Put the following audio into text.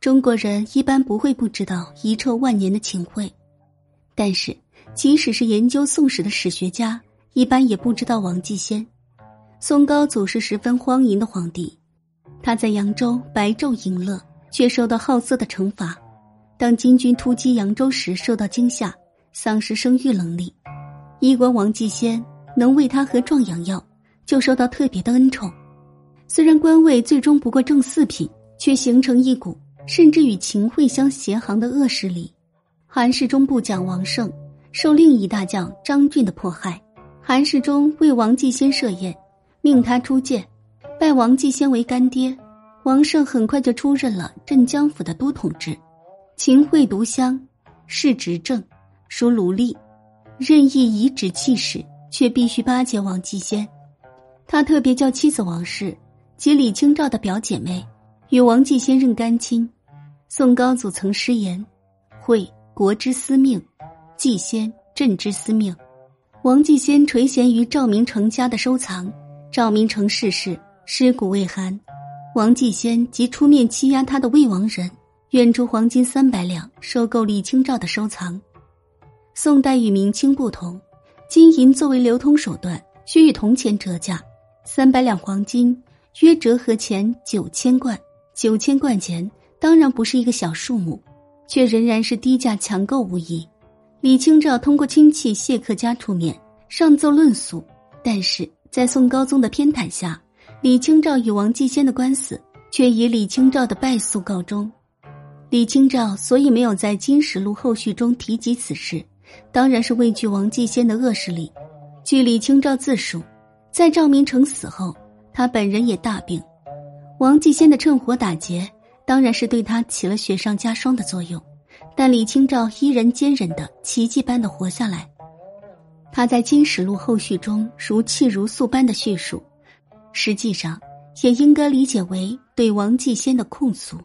中国人一般不会不知道遗臭万年的秦桧，但是即使是研究宋史的史学家，一般也不知道王继先。宋高祖是十分荒淫的皇帝，他在扬州白昼淫乐，却受到好色的惩罚。当金军突击扬州时，受到惊吓，丧失生育能力。医官王继先能为他喝壮阳药，就受到特别的恩宠。虽然官位最终不过正四品，却形成一股甚至与秦桧相协行的恶势力。韩世忠部将王胜受另一大将张俊的迫害，韩世忠为王继先设宴。命他出剑，拜王继先为干爹。王胜很快就出任了镇江府的都统制。秦桧独乡，是执政，属奴隶，任意颐指气使，却必须巴结王继先。他特别叫妻子王氏及李清照的表姐妹与王继先认干亲。宋高祖曾失言：“会国之司命，继先朕之司命。”王继先垂涎于赵明诚家的收藏。赵明诚逝世，尸骨未寒，王继先即出面欺压他的魏王人，愿出黄金三百两收购李清照的收藏。宋代与明清不同，金银作为流通手段，需与铜钱折价。三百两黄金约折合钱九千贯，九千贯钱当然不是一个小数目，却仍然是低价抢购无疑。李清照通过亲戚谢克家出面上奏论诉，但是。在宋高宗的偏袒下，李清照与王继先的官司却以李清照的败诉告终。李清照所以没有在《金石录》后续中提及此事，当然是畏惧王继先的恶势力。据李清照自述，在赵明诚死后，他本人也大病。王继先的趁火打劫，当然是对他起了雪上加霜的作用。但李清照依然坚忍的奇迹般的活下来。他在《金史录》后续中如泣如诉般的叙述，实际上也应该理解为对王继先的控诉。